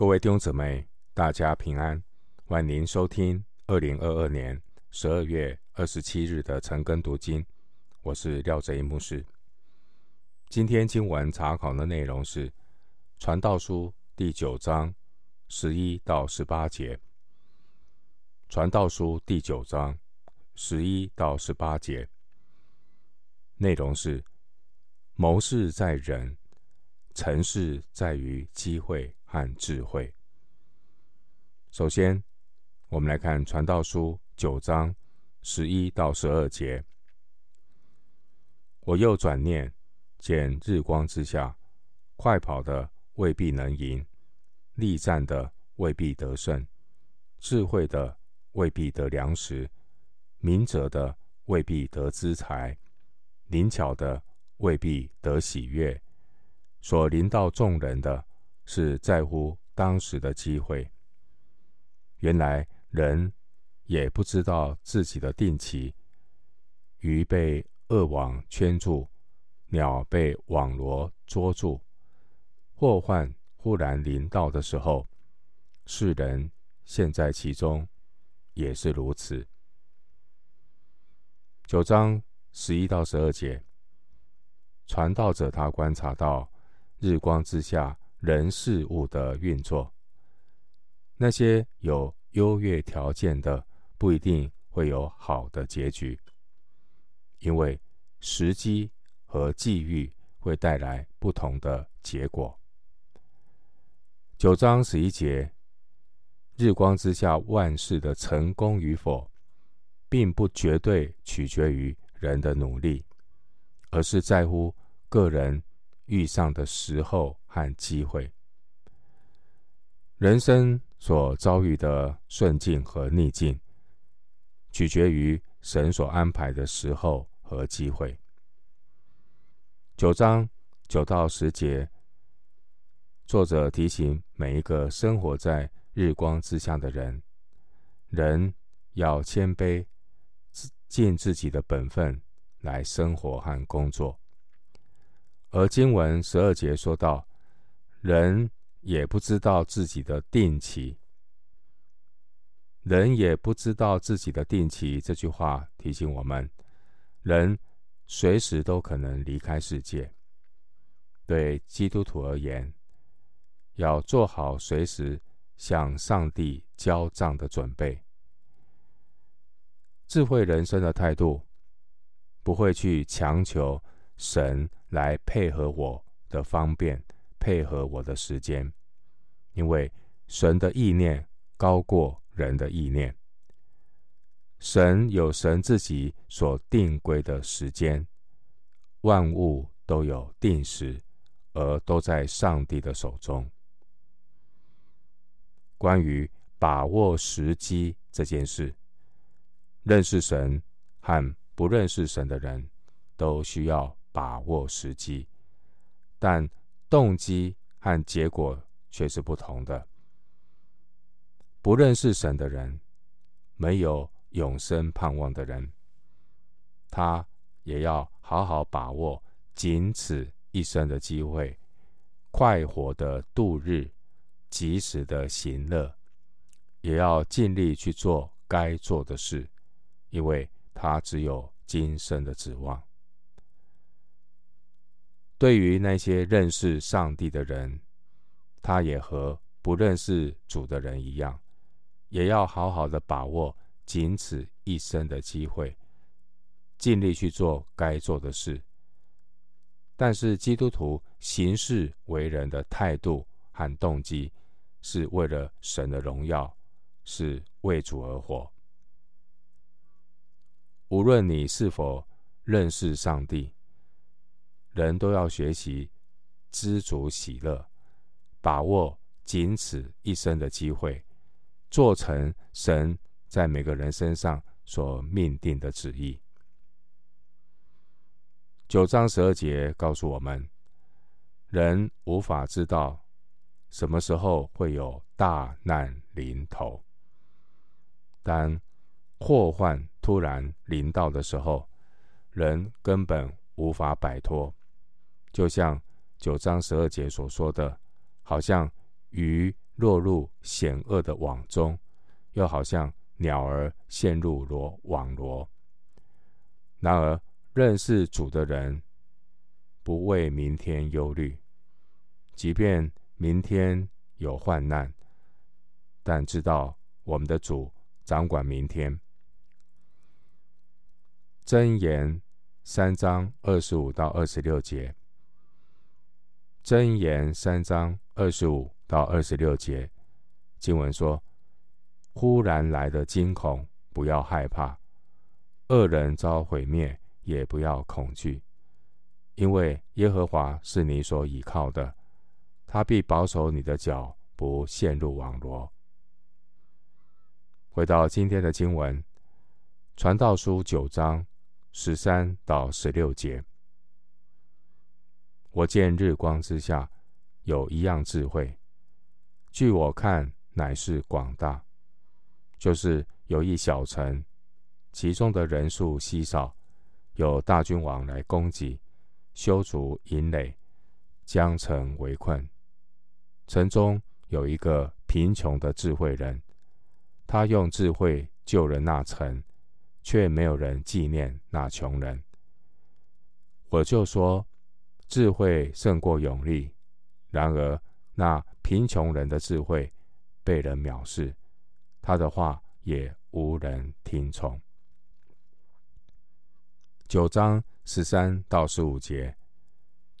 各位弟兄姊妹，大家平安，欢迎收听二零二二年十二月二十七日的晨更读经。我是廖哲一牧师。今天经文查考的内容是《传道书》第九章十一到十八节，《传道书》第九章十一到十八节内容是：谋事在人，成事在于机会和智慧。首先，我们来看《传道书》九章十一到十二节。我又转念，见日光之下，快跑的未必能赢，力战的未必得胜，智慧的未必得粮食，明哲的未必得资财，灵巧的未必得喜悦。所临到众人的是在乎当时的机会。原来人也不知道自己的定期，鱼被恶网圈住，鸟被网罗捉住，祸患忽然临到的时候，世人陷在其中，也是如此。九章十一到十二节，传道者他观察到。日光之下，人事物的运作，那些有优越条件的，不一定会有好的结局，因为时机和际遇会带来不同的结果。九章十一节，日光之下万事的成功与否，并不绝对取决于人的努力，而是在乎个人。遇上的时候和机会，人生所遭遇的顺境和逆境，取决于神所安排的时候和机会。九章九到十节，作者提醒每一个生活在日光之下的人，人要谦卑，尽自己的本分来生活和工作。而经文十二节说到，人也不知道自己的定期，人也不知道自己的定期。这句话提醒我们，人随时都可能离开世界。对基督徒而言，要做好随时向上帝交账的准备。智慧人生的态度，不会去强求神来配合我的方便，配合我的时间，因为神的意念高过人的意念。神有神自己所定规的时间，万物都有定时，而都在上帝的手中。关于把握时机这件事，认识神和不认识神的人都需要。把握时机，但动机和结果却是不同的。不认识神的人，没有永生盼望的人，他也要好好把握仅此一生的机会，快活的度日，及时的行乐，也要尽力去做该做的事，因为他只有今生的指望。对于那些认识上帝的人，他也和不认识主的人一样，也要好好的把握仅此一生的机会，尽力去做该做的事。但是基督徒行事为人的态度和动机，是为了神的荣耀，是为主而活。无论你是否认识上帝。人都要学习知足喜乐，把握仅此一生的机会，做成神在每个人身上所命定的旨意。九章十二节告诉我们，人无法知道什么时候会有大难临头，当祸患突然临到的时候，人根本无法摆脱。就像九章十二节所说的，好像鱼落入险恶的网中，又好像鸟儿陷入罗网罗。然而，认识主的人不为明天忧虑，即便明天有患难，但知道我们的主掌管明天。箴言三章二十五到二十六节。箴言三章二十五到二十六节，经文说：“忽然来的惊恐，不要害怕；恶人遭毁灭，也不要恐惧，因为耶和华是你所倚靠的，他必保守你的脚，不陷入网罗。”回到今天的经文，《传道书》九章十三到十六节。我见日光之下有一样智慧，据我看乃是广大，就是有一小城，其中的人数稀少，有大君王来攻击，修筑营垒，将城围困。城中有一个贫穷的智慧人，他用智慧救了那城，却没有人纪念那穷人。我就说。智慧胜过勇力，然而那贫穷人的智慧被人藐视，他的话也无人听从。九章十三到十五节，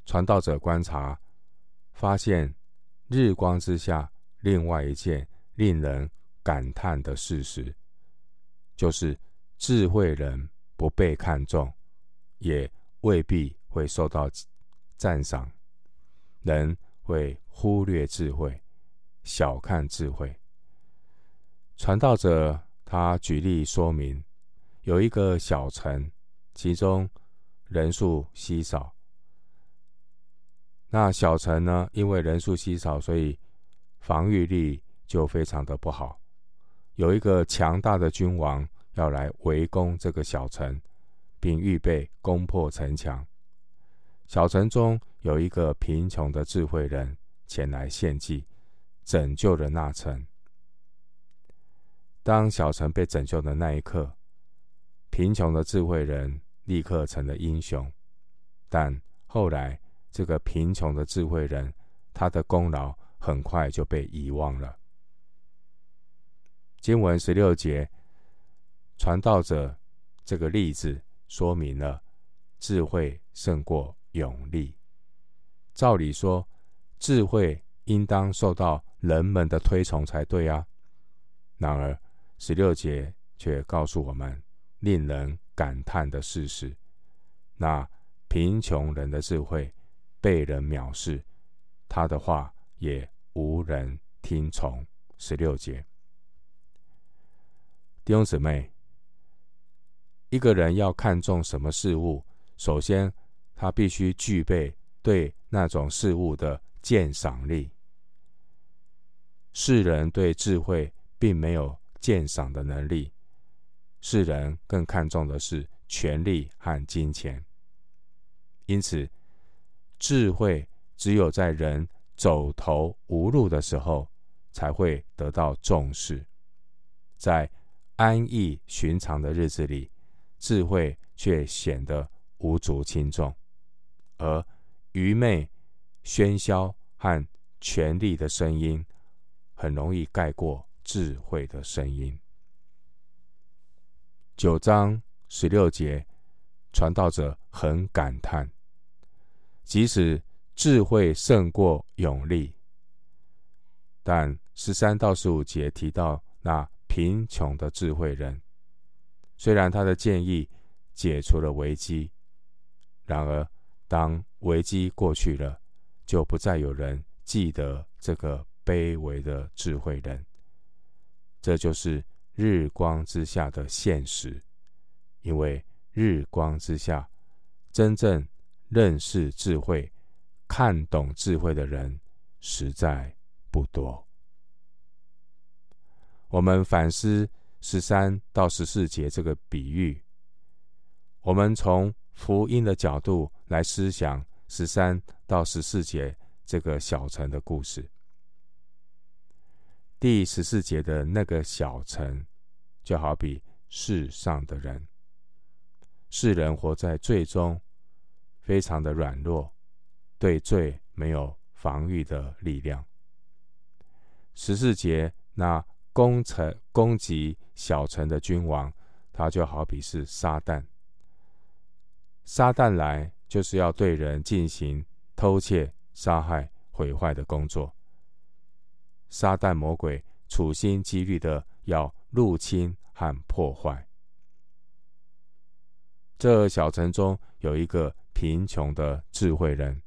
传道者观察发现日光之下另外一件令人感叹的事实，就是智慧人不被看重，也未必会受到。赞赏，人会忽略智慧，小看智慧。传道者他举例说明，有一个小城，其中人数稀少。那小城呢，因为人数稀少，所以防御力就非常的不好。有一个强大的君王要来围攻这个小城，并预备攻破城墙。小城中有一个贫穷的智慧人前来献祭，拯救了那城。当小城被拯救的那一刻，贫穷的智慧人立刻成了英雄。但后来，这个贫穷的智慧人，他的功劳很快就被遗忘了。经文十六节，传道者这个例子说明了智慧胜过勇力，照理说，智慧应当受到人们的推崇才对啊。然而，十六节却告诉我们令人感叹的事实：那贫穷人的智慧被人藐视，他的话也无人听从。十六节，弟兄姊妹，一个人要看重什么事物，首先。他必须具备对那种事物的鉴赏力。世人对智慧并没有鉴赏的能力，世人更看重的是权力和金钱。因此，智慧只有在人走投无路的时候才会得到重视，在安逸寻常的日子里，智慧却显得无足轻重。而愚昧、喧嚣和权力的声音，很容易盖过智慧的声音。九章十六节，传道者很感叹：即使智慧胜过勇力，但十三到十五节提到那贫穷的智慧人，虽然他的建议解除了危机，然而。当危机过去了，就不再有人记得这个卑微的智慧人。这就是日光之下的现实，因为日光之下，真正认识智慧、看懂智慧的人实在不多。我们反思十三到十四节这个比喻，我们从福音的角度来思想十三到十四节这个小城的故事。第十四节的那个小城，就好比世上的人，世人活在罪中，非常的软弱，对罪没有防御的力量。十四节那攻城攻击小城的君王，他就好比是撒旦。撒旦来就是要对人进行偷窃、杀害、毁坏的工作。撒旦魔鬼处心积虑的要入侵和破坏。这小城中有一个贫穷的智慧人，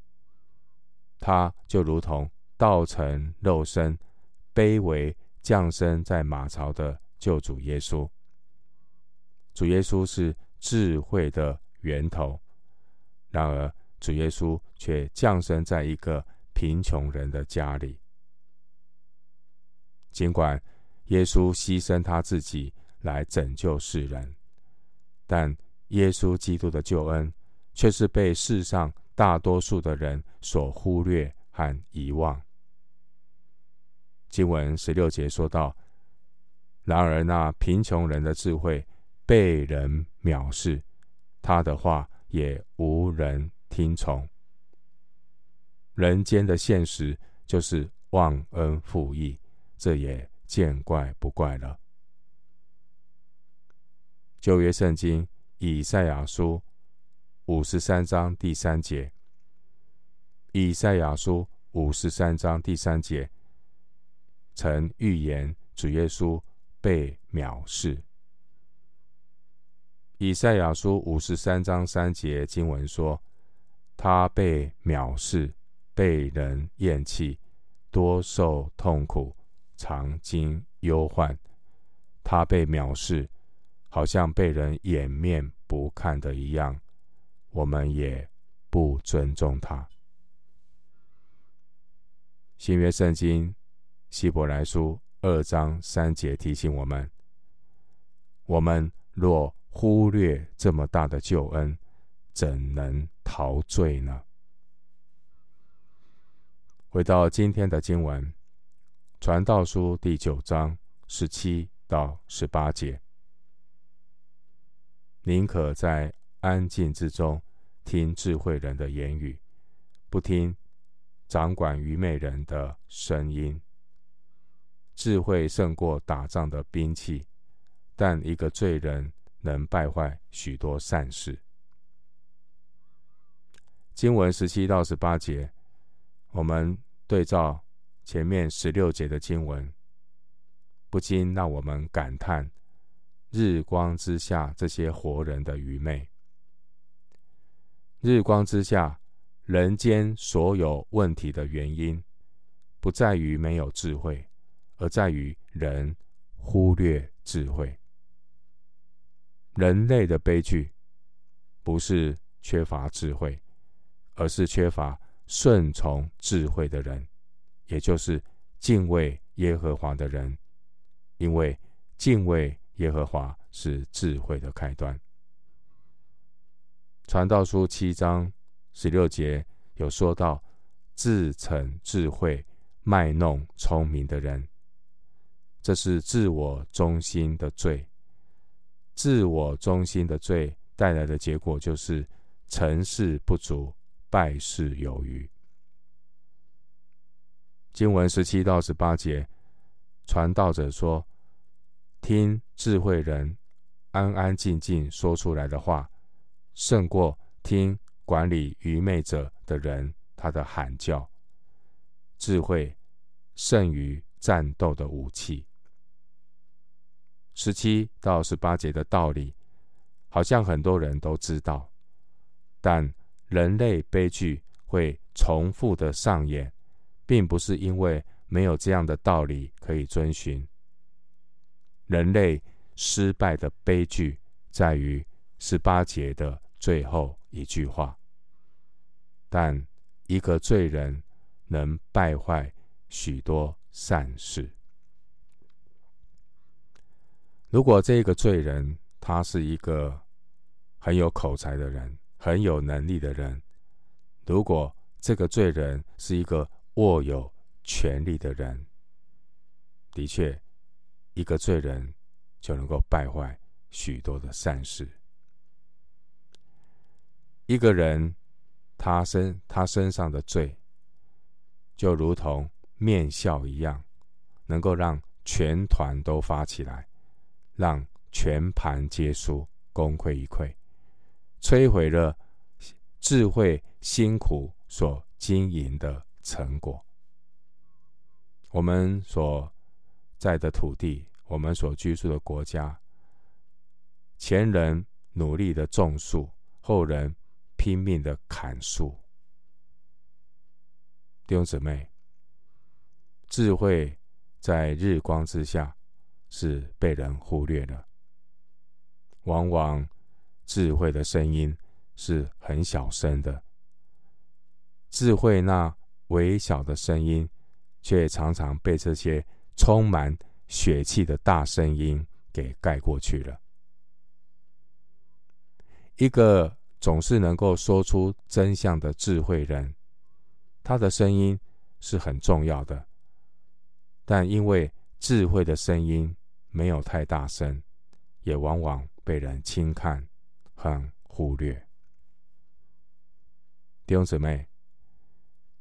他就如同道成肉身、卑微降生在马槽的救主耶稣。主耶稣是智慧的源头，然而主耶稣却降生在一个贫穷人的家里。尽管耶稣牺牲他自己来拯救世人，但耶稣基督的救恩却是被世上大多数的人所忽略和遗忘。经文十六节说道：“然而那贫穷人的智慧被人藐视，他的话也无人听从。人间的现实就是忘恩负义。”这也见怪不怪了。旧约圣经以赛亚书五十三章第三节，以赛亚书五十三章第三节曾预言主耶稣被藐视。以赛亚书五十三章三节经文说：“他被藐视，被人厌弃，多受痛苦。”常经忧患，他被藐视，好像被人掩面不看的一样。我们也不尊重他。新约圣经希伯来书二章三节提醒我们：我们若忽略这么大的救恩，怎能陶醉呢？回到今天的经文。传道书第九章十七到十八节：宁可在安静之中听智慧人的言语，不听掌管愚昧人的声音。智慧胜过打仗的兵器，但一个罪人能败坏许多善事。经文十七到十八节，我们对照。前面十六节的经文，不禁让我们感叹日光之下这些活人的愚昧。日光之下，人间所有问题的原因，不在于没有智慧，而在于人忽略智慧。人类的悲剧，不是缺乏智慧，而是缺乏顺从智慧的人。也就是敬畏耶和华的人，因为敬畏耶和华是智慧的开端。传道书七章十六节有说到，自逞智慧、卖弄聪明的人，这是自我中心的罪。自我中心的罪带来的结果就是成事不足，败事有余。经文十七到十八节，传道者说：“听智慧人安安静静说出来的话，胜过听管理愚昧者的人他的喊叫。智慧胜于战斗的武器。”十七到十八节的道理，好像很多人都知道，但人类悲剧会重复的上演。并不是因为没有这样的道理可以遵循。人类失败的悲剧在于十八节的最后一句话。但一个罪人能败坏许多善事。如果这个罪人他是一个很有口才的人，很有能力的人，如果这个罪人是一个握有权力的人，的确，一个罪人就能够败坏许多的善事。一个人他身他身上的罪，就如同面酵一样，能够让全团都发起来，让全盘皆输，功亏一篑，摧毁了智慧辛苦所经营的成果。我们所在的土地，我们所居住的国家，前人努力的种树，后人拼命的砍树。弟兄姊妹，智慧在日光之下是被人忽略了。往往智慧的声音是很小声的，智慧那微小的声音，却常常被这些充满血气的大声音给盖过去了。一个总是能够说出真相的智慧人，他的声音是很重要的，但因为智慧的声音没有太大声，也往往被人轻看和忽略。弟兄姊妹，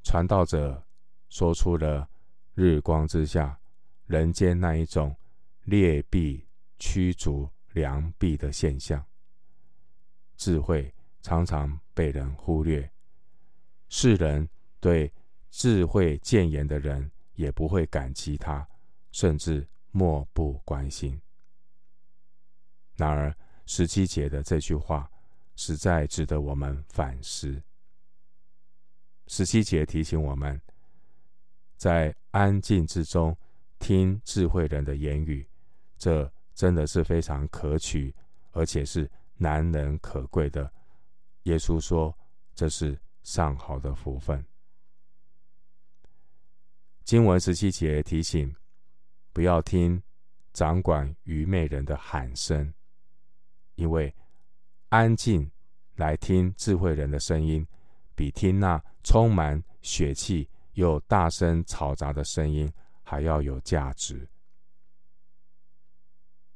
传道者说出了日光之下人间那一种劣币驱逐良币的现象，智慧常常被人忽略，世人对智慧谏言的人也不会感激他，甚至漠不关心。然而，十七节的这句话实在值得我们反思。十七节提醒我们，在安静之中听智慧人的言语，这真的是非常可取，而且是难能可贵的。耶稣说，这是上好的福分。经文十七节提醒，不要听掌管愚昧人的喊声。因为安静来听智慧人的声音，比听那充满血气又大声嘈杂的声音还要有价值。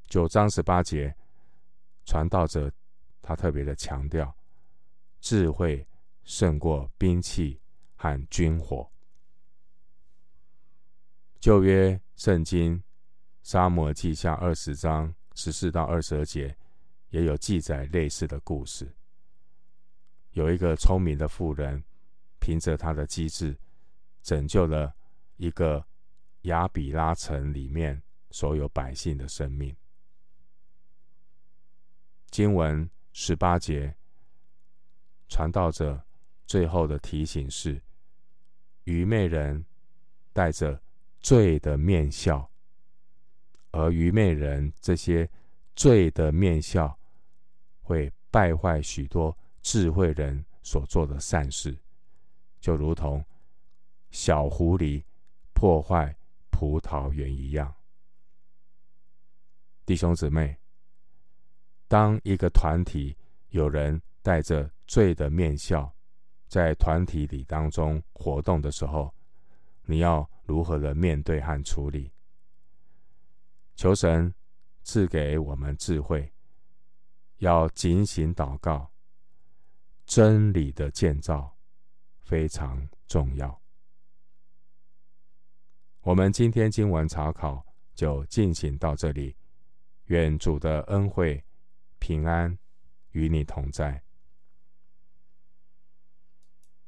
九章十八节，传道者他特别的强调，智慧胜过兵器和军火。旧约圣经撒摩记下二十章十四到二十二节。也有记载类似的故事。有一个聪明的妇人，凭着他的机智，拯救了一个亚比拉城里面所有百姓的生命。经文十八节，传道者最后的提醒是：愚昧人带着罪的面笑，而愚昧人这些。罪的面笑，会败坏许多智慧人所做的善事，就如同小狐狸破坏葡萄园一样。弟兄姊妹，当一个团体有人带着罪的面笑，在团体里当中活动的时候，你要如何的面对和处理？求神。赐给我们智慧，要警醒祷告。真理的建造非常重要。我们今天经文查考就进行到这里。愿主的恩惠、平安与你同在。